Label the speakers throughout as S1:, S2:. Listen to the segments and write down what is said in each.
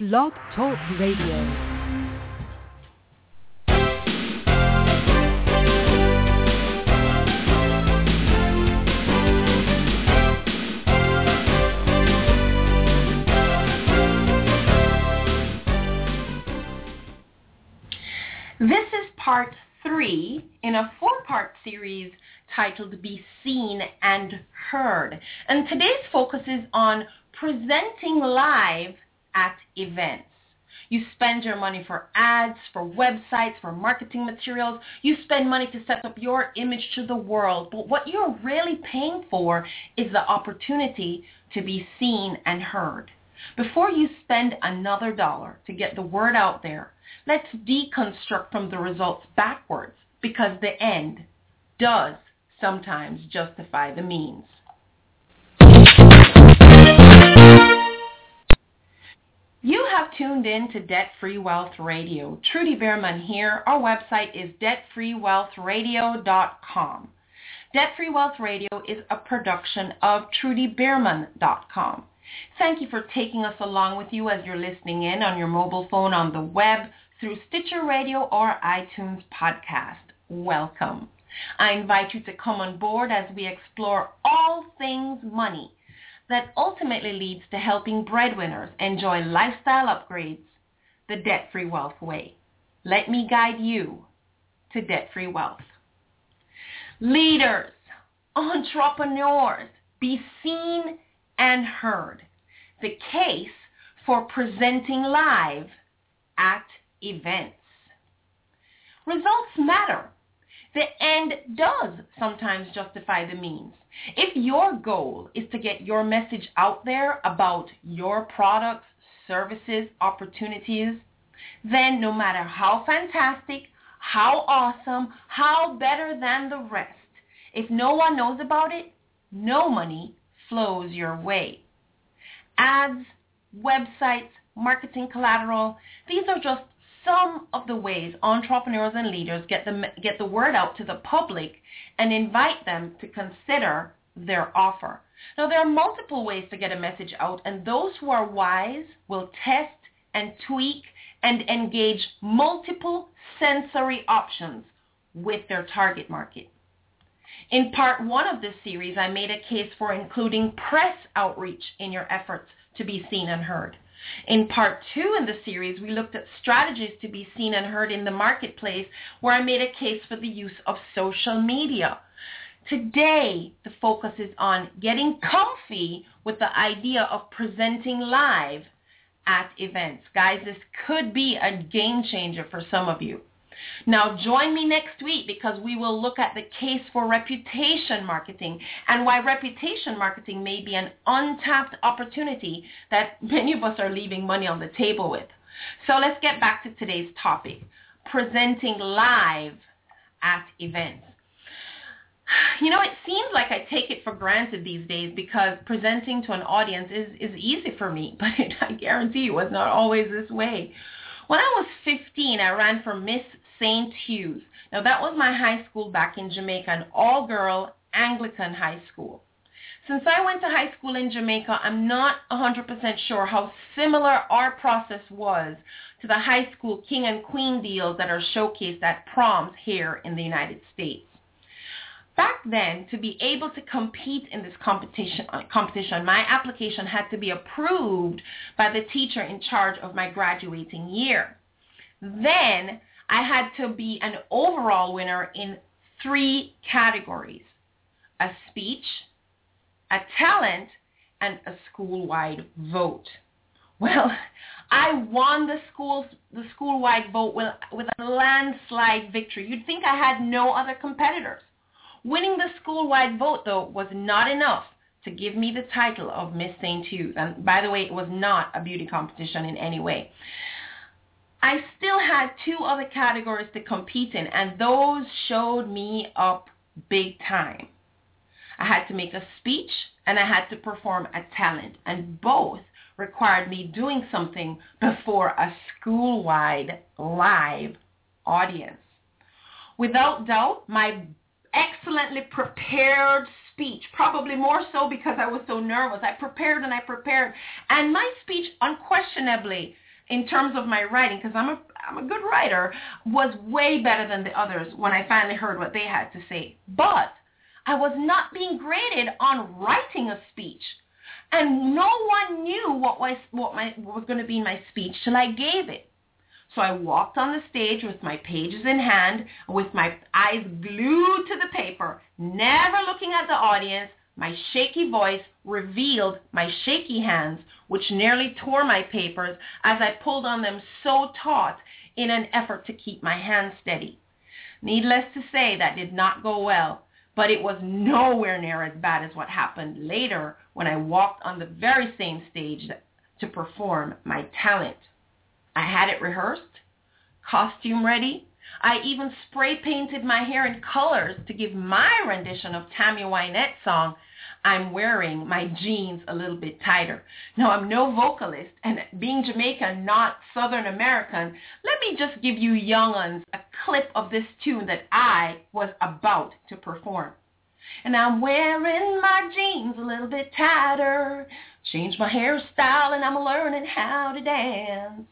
S1: Blog Talk Radio.
S2: This is part three in a four-part series titled Be Seen and Heard. And today's focus is on presenting live at events. You spend your money for ads, for websites, for marketing materials. You spend money to set up your image to the world. But what you're really paying for is the opportunity to be seen and heard. Before you spend another dollar to get the word out there, let's deconstruct from the results backwards because the end does sometimes justify the means. You have tuned in to Debt Free Wealth Radio. Trudy Beerman here. Our website is debtfreewealthradio.com. Debt Free Wealth Radio is a production of trudybeerman.com. Thank you for taking us along with you as you're listening in on your mobile phone, on the web, through Stitcher Radio or iTunes podcast. Welcome. I invite you to come on board as we explore all things money that ultimately leads to helping breadwinners enjoy lifestyle upgrades the debt-free wealth way. Let me guide you to debt-free wealth. Leaders, entrepreneurs, be seen and heard. The case for presenting live at events. Results matter. The end does sometimes justify the means. If your goal is to get your message out there about your products, services, opportunities, then no matter how fantastic, how awesome, how better than the rest, if no one knows about it, no money flows your way. Ads, websites, marketing collateral, these are just some of the ways entrepreneurs and leaders get the, get the word out to the public and invite them to consider their offer. Now, there are multiple ways to get a message out, and those who are wise will test and tweak and engage multiple sensory options with their target market. In part one of this series, I made a case for including press outreach in your efforts to be seen and heard. In part two in the series, we looked at strategies to be seen and heard in the marketplace where I made a case for the use of social media. Today, the focus is on getting comfy with the idea of presenting live at events. Guys, this could be a game changer for some of you. Now join me next week because we will look at the case for reputation marketing and why reputation marketing may be an untapped opportunity that many of us are leaving money on the table with. So let's get back to today's topic, presenting live at events. You know, it seems like I take it for granted these days because presenting to an audience is, is easy for me, but I guarantee it was not always this way. When I was 15, I ran for Miss St. Hugh's. Now that was my high school back in Jamaica, an all-girl Anglican high school. Since I went to high school in Jamaica, I'm not 100% sure how similar our process was to the high school king and queen deals that are showcased at proms here in the United States. Back then, to be able to compete in this competition, uh, competition, my application had to be approved by the teacher in charge of my graduating year. Then I had to be an overall winner in three categories, a speech, a talent, and a school-wide vote. Well, I won the school the school-wide vote with, with a landslide victory. You'd think I had no other competitors. Winning the school-wide vote, though, was not enough to give me the title of Miss St. Hugh's. And by the way, it was not a beauty competition in any way. I still had two other categories to compete in, and those showed me up big time. I had to make a speech and I had to perform a talent, and both required me doing something before a school-wide live audience. Without doubt, my excellently prepared speech, probably more so because I was so nervous. I prepared and I prepared, and my speech unquestionably in terms of my writing, because I'm a I'm a good writer, was way better than the others when I finally heard what they had to say. But I was not being graded on writing a speech. And no one knew what was what my what was going to be my speech till I gave it. So I walked on the stage with my pages in hand, with my eyes glued to the paper, never looking at the audience. My shaky voice revealed my shaky hands, which nearly tore my papers as I pulled on them so taut in an effort to keep my hands steady. Needless to say, that did not go well, but it was nowhere near as bad as what happened later when I walked on the very same stage to perform my talent. I had it rehearsed, costume ready. I even spray painted my hair in colors to give my rendition of Tammy Wynette's song, I'm wearing my jeans a little bit tighter. Now, I'm no vocalist, and being Jamaican, not Southern American, let me just give you young uns a clip of this tune that I was about to perform. And I'm wearing my jeans a little bit tighter, changed my hairstyle, and I'm learning how to dance.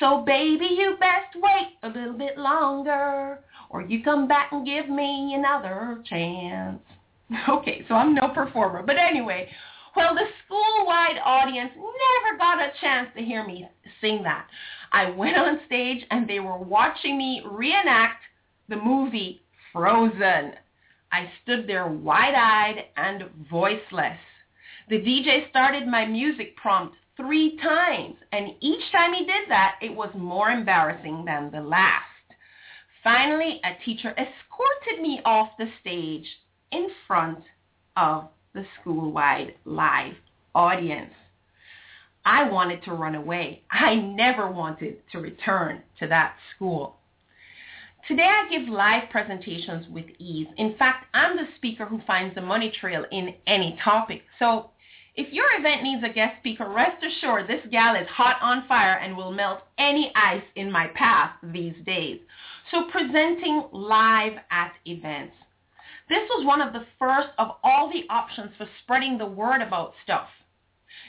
S2: So baby, you best wait a little bit longer, or you come back and give me another chance. Okay, so I'm no performer. But anyway, well, the school-wide audience never got a chance to hear me sing that. I went on stage and they were watching me reenact the movie Frozen. I stood there wide-eyed and voiceless. The DJ started my music prompt three times, and each time he did that, it was more embarrassing than the last. Finally, a teacher escorted me off the stage in front of the school-wide live audience. I wanted to run away. I never wanted to return to that school. Today I give live presentations with ease. In fact, I'm the speaker who finds the money trail in any topic. So if your event needs a guest speaker, rest assured this gal is hot on fire and will melt any ice in my path these days. So presenting live at events. This was one of the first of all the options for spreading the word about stuff.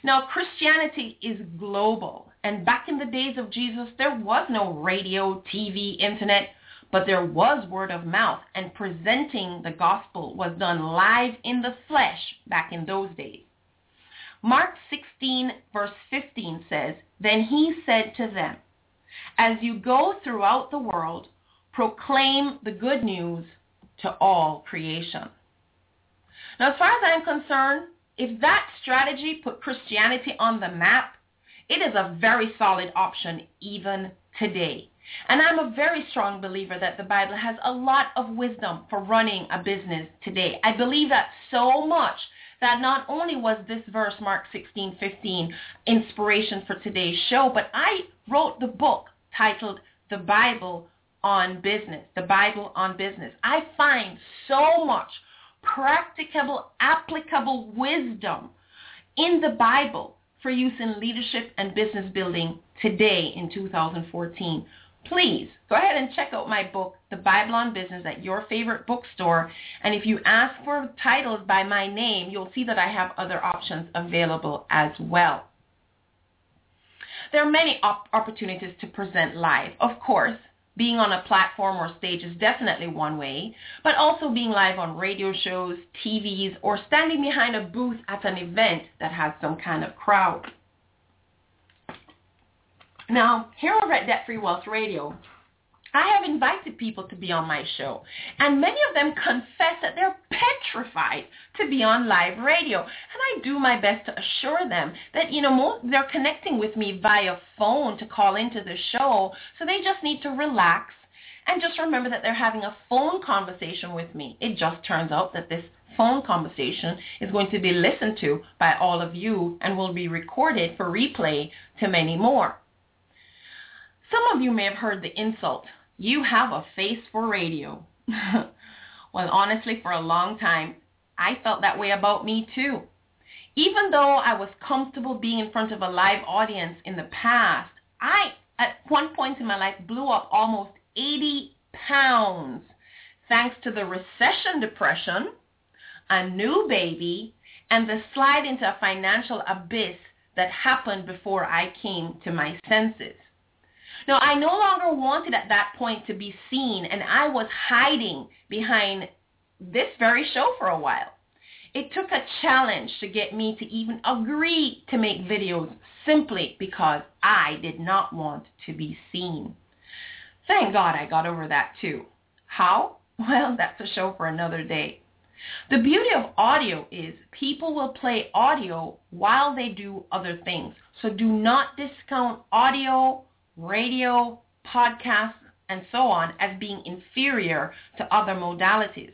S2: Now, Christianity is global, and back in the days of Jesus, there was no radio, TV, internet, but there was word of mouth, and presenting the gospel was done live in the flesh back in those days. Mark 16, verse 15 says, Then he said to them, As you go throughout the world, proclaim the good news to all creation. Now, as far as I'm concerned, if that strategy put Christianity on the map, it is a very solid option even today. And I'm a very strong believer that the Bible has a lot of wisdom for running a business today. I believe that so much that not only was this verse, Mark 16, 15, inspiration for today's show, but I wrote the book titled The Bible on business, the Bible on business. I find so much practicable, applicable wisdom in the Bible for use in leadership and business building today in 2014. Please go ahead and check out my book, The Bible on Business, at your favorite bookstore. And if you ask for titles by my name, you'll see that I have other options available as well. There are many op- opportunities to present live. Of course, being on a platform or stage is definitely one way, but also being live on radio shows, TVs, or standing behind a booth at an event that has some kind of crowd. Now, here over at Debt Free Wealth Radio, I have invited people to be on my show, and many of them confess that they're petrified to be on live radio. And I do my best to assure them that, you know, most, they're connecting with me via phone to call into the show, so they just need to relax and just remember that they're having a phone conversation with me. It just turns out that this phone conversation is going to be listened to by all of you and will be recorded for replay to many more. Some of you may have heard the insult you have a face for radio. well, honestly, for a long time, I felt that way about me too. Even though I was comfortable being in front of a live audience in the past, I, at one point in my life, blew up almost 80 pounds thanks to the recession depression, a new baby, and the slide into a financial abyss that happened before I came to my senses. Now, I no longer wanted at that point to be seen, and I was hiding behind this very show for a while. It took a challenge to get me to even agree to make videos simply because I did not want to be seen. Thank God I got over that too. How? Well, that's a show for another day. The beauty of audio is people will play audio while they do other things. So do not discount audio, radio, podcasts, and so on as being inferior to other modalities.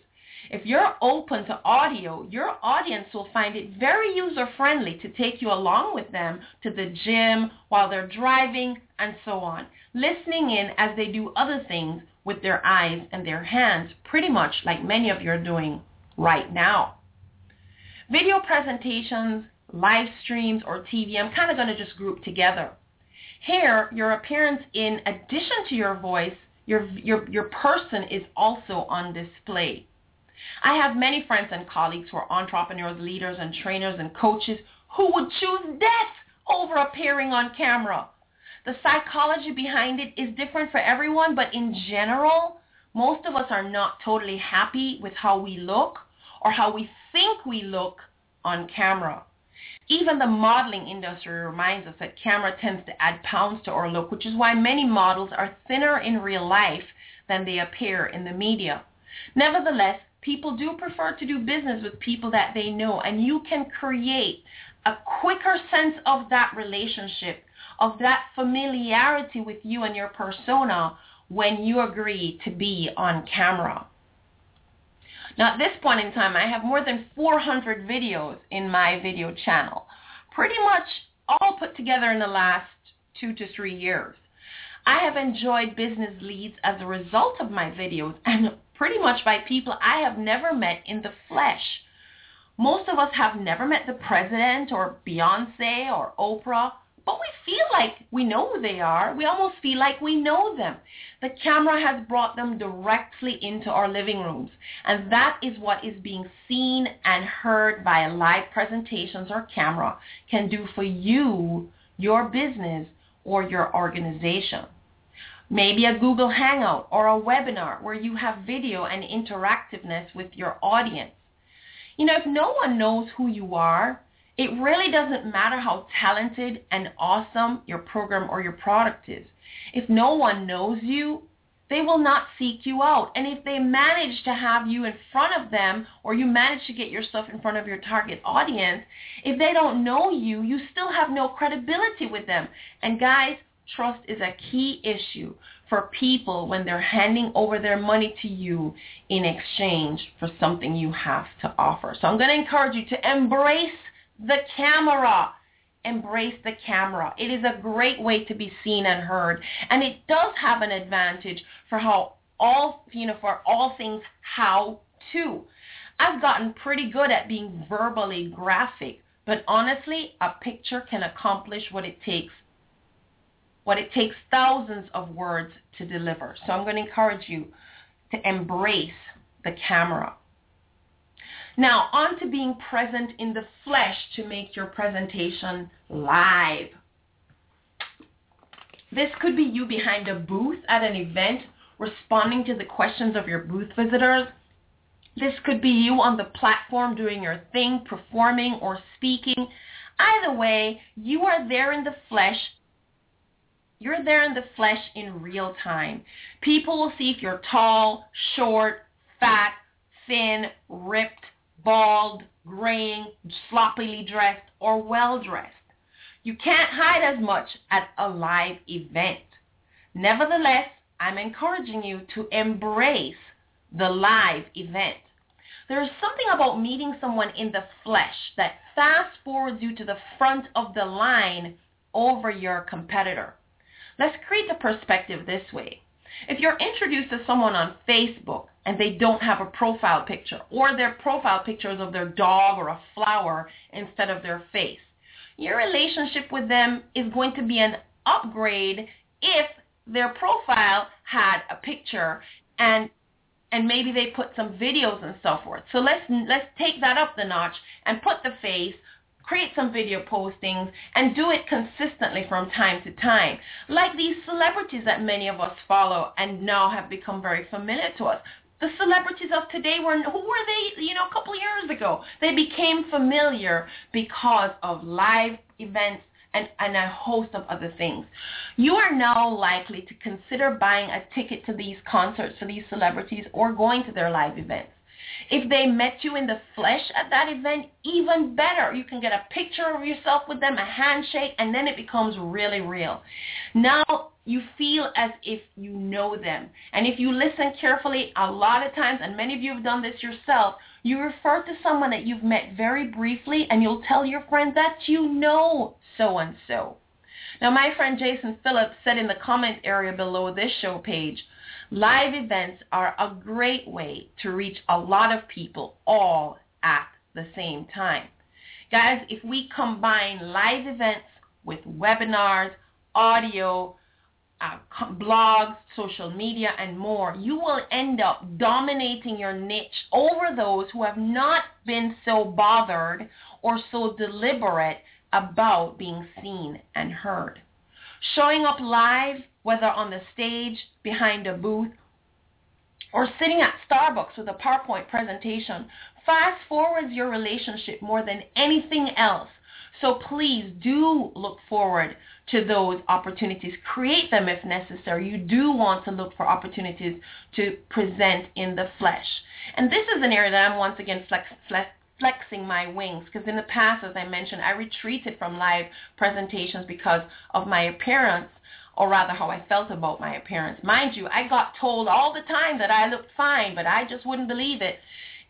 S2: If you're open to audio, your audience will find it very user-friendly to take you along with them to the gym while they're driving and so on, listening in as they do other things with their eyes and their hands, pretty much like many of you are doing right now. Video presentations, live streams, or TV, I'm kind of going to just group together. Here, your appearance in addition to your voice, your, your, your person is also on display. I have many friends and colleagues who are entrepreneurs, leaders, and trainers and coaches who would choose death over appearing on camera. The psychology behind it is different for everyone, but in general, most of us are not totally happy with how we look or how we think we look on camera. Even the modeling industry reminds us that camera tends to add pounds to our look, which is why many models are thinner in real life than they appear in the media. Nevertheless, people do prefer to do business with people that they know, and you can create a quicker sense of that relationship, of that familiarity with you and your persona when you agree to be on camera. Now at this point in time, I have more than 400 videos in my video channel, pretty much all put together in the last two to three years. I have enjoyed business leads as a result of my videos and pretty much by people I have never met in the flesh. Most of us have never met the president or Beyonce or Oprah, but we feel like we know who they are. We almost feel like we know them. The camera has brought them directly into our living rooms, and that is what is being seen and heard via live presentations or camera can do for you, your business, or your organization. Maybe a Google Hangout or a webinar where you have video and interactiveness with your audience. You know, if no one knows who you are, it really doesn't matter how talented and awesome your program or your product is. If no one knows you, they will not seek you out. And if they manage to have you in front of them or you manage to get yourself in front of your target audience, if they don't know you, you still have no credibility with them. And guys, Trust is a key issue for people when they're handing over their money to you in exchange for something you have to offer. So I'm going to encourage you to embrace the camera. Embrace the camera. It is a great way to be seen and heard. And it does have an advantage for how all, you know, for all things how to. I've gotten pretty good at being verbally graphic, but honestly, a picture can accomplish what it takes what it takes thousands of words to deliver. So I'm going to encourage you to embrace the camera. Now, on to being present in the flesh to make your presentation live. This could be you behind a booth at an event responding to the questions of your booth visitors. This could be you on the platform doing your thing, performing or speaking. Either way, you are there in the flesh you're there in the flesh in real time. People will see if you're tall, short, fat, thin, ripped, bald, graying, sloppily dressed, or well-dressed. You can't hide as much at a live event. Nevertheless, I'm encouraging you to embrace the live event. There is something about meeting someone in the flesh that fast forwards you to the front of the line over your competitor. Let's create the perspective this way. If you're introduced to someone on Facebook and they don't have a profile picture or their profile picture is of their dog or a flower instead of their face, your relationship with them is going to be an upgrade if their profile had a picture and and maybe they put some videos and so forth. So let's let's take that up the notch and put the face create some video postings, and do it consistently from time to time. Like these celebrities that many of us follow and now have become very familiar to us. The celebrities of today were who were they? You know, a couple years ago, they became familiar because of live events and, and a host of other things. You are now likely to consider buying a ticket to these concerts for these celebrities or going to their live events. If they met you in the flesh at that event, even better. You can get a picture of yourself with them, a handshake, and then it becomes really real. Now you feel as if you know them. And if you listen carefully, a lot of times, and many of you have done this yourself, you refer to someone that you've met very briefly and you'll tell your friend that you know so-and-so. Now, my friend Jason Phillips said in the comment area below this show page, live events are a great way to reach a lot of people all at the same time. Guys, if we combine live events with webinars, audio, uh, blogs, social media, and more, you will end up dominating your niche over those who have not been so bothered or so deliberate about being seen and heard. Showing up live, whether on the stage, behind a booth, or sitting at Starbucks with a PowerPoint presentation, fast forwards your relationship more than anything else. So please do look forward to those opportunities. Create them if necessary. You do want to look for opportunities to present in the flesh. And this is an area that I'm once again flex, flex, flexing my wings because in the past, as I mentioned, I retreated from live presentations because of my appearance or rather how I felt about my appearance. Mind you, I got told all the time that I looked fine, but I just wouldn't believe it.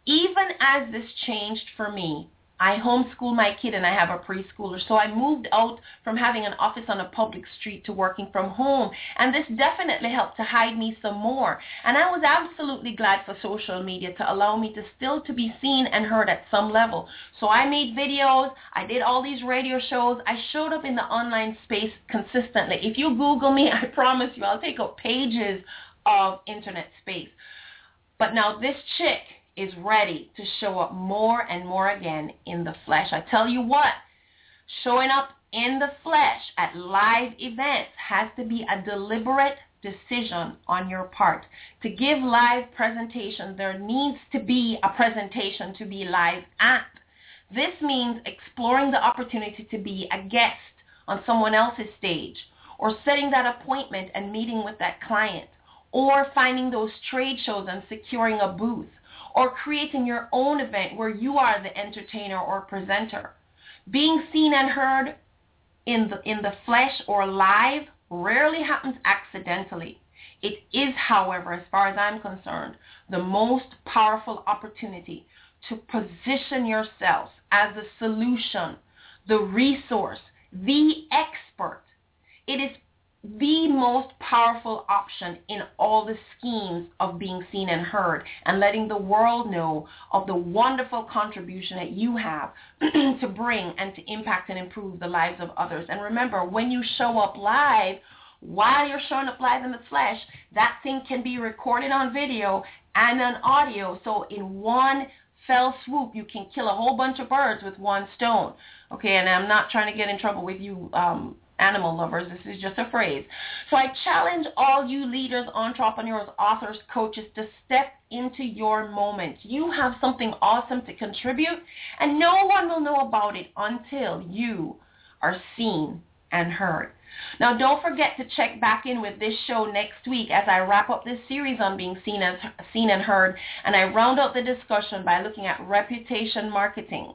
S2: Even as this changed for me, I homeschool my kid and I have a preschooler. So I moved out from having an office on a public street to working from home. And this definitely helped to hide me some more. And I was absolutely glad for social media to allow me to still to be seen and heard at some level. So I made videos. I did all these radio shows. I showed up in the online space consistently. If you Google me, I promise you I'll take up pages of internet space. But now this chick is ready to show up more and more again in the flesh. I tell you what, showing up in the flesh at live events has to be a deliberate decision on your part. To give live presentations, there needs to be a presentation to be live at. This means exploring the opportunity to be a guest on someone else's stage or setting that appointment and meeting with that client or finding those trade shows and securing a booth or creating your own event where you are the entertainer or presenter. Being seen and heard in the, in the flesh or live rarely happens accidentally. It is, however, as far as I'm concerned, the most powerful opportunity to position yourself as the solution, the resource, the expert. It is the most powerful option in all the schemes of being seen and heard and letting the world know of the wonderful contribution that you have to bring and to impact and improve the lives of others. And remember, when you show up live, while you're showing up live in the flesh, that thing can be recorded on video and on audio. So in one fell swoop, you can kill a whole bunch of birds with one stone. Okay, and I'm not trying to get in trouble with you um, animal lovers. This is just a phrase. So I challenge all you leaders, entrepreneurs, authors, coaches to step into your moment. You have something awesome to contribute, and no one will know about it until you are seen and heard. Now, don't forget to check back in with this show next week as I wrap up this series on being seen, as, seen and heard, and I round out the discussion by looking at reputation marketing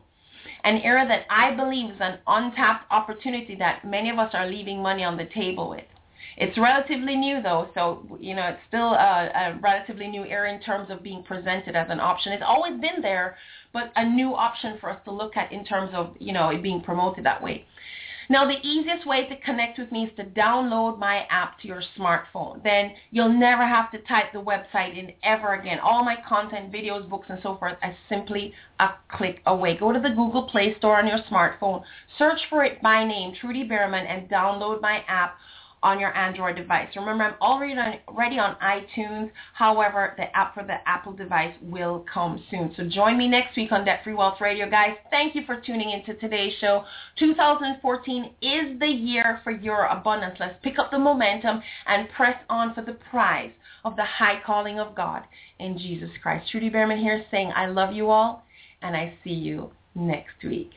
S2: an era that I believe is an untapped opportunity that many of us are leaving money on the table with. It's relatively new though, so you know it's still a, a, relatively new era in terms of being presented as an option. It's always been there, but a new option for us to look at in terms of you know it being promoted that way. Now, the easiest way to connect with me is to download my app to your smartphone. Then you'll never have to type the website in ever again. All my content, videos, books, and so forth are simply a click away. Go to the Google Play Store on your smartphone, search for it by name, Trudy Beerman, and download my app on your Android device. Remember, I'm already on, already on iTunes. However, the app for the Apple device will come soon. So join me next week on Debt Free Wealth Radio, guys. Thank you for tuning into today's show. 2014 is the year for your abundance. Let's pick up the momentum and press on for the prize of the high calling of God in Jesus Christ. Trudy Beerman here saying I love you all, and I see you next week.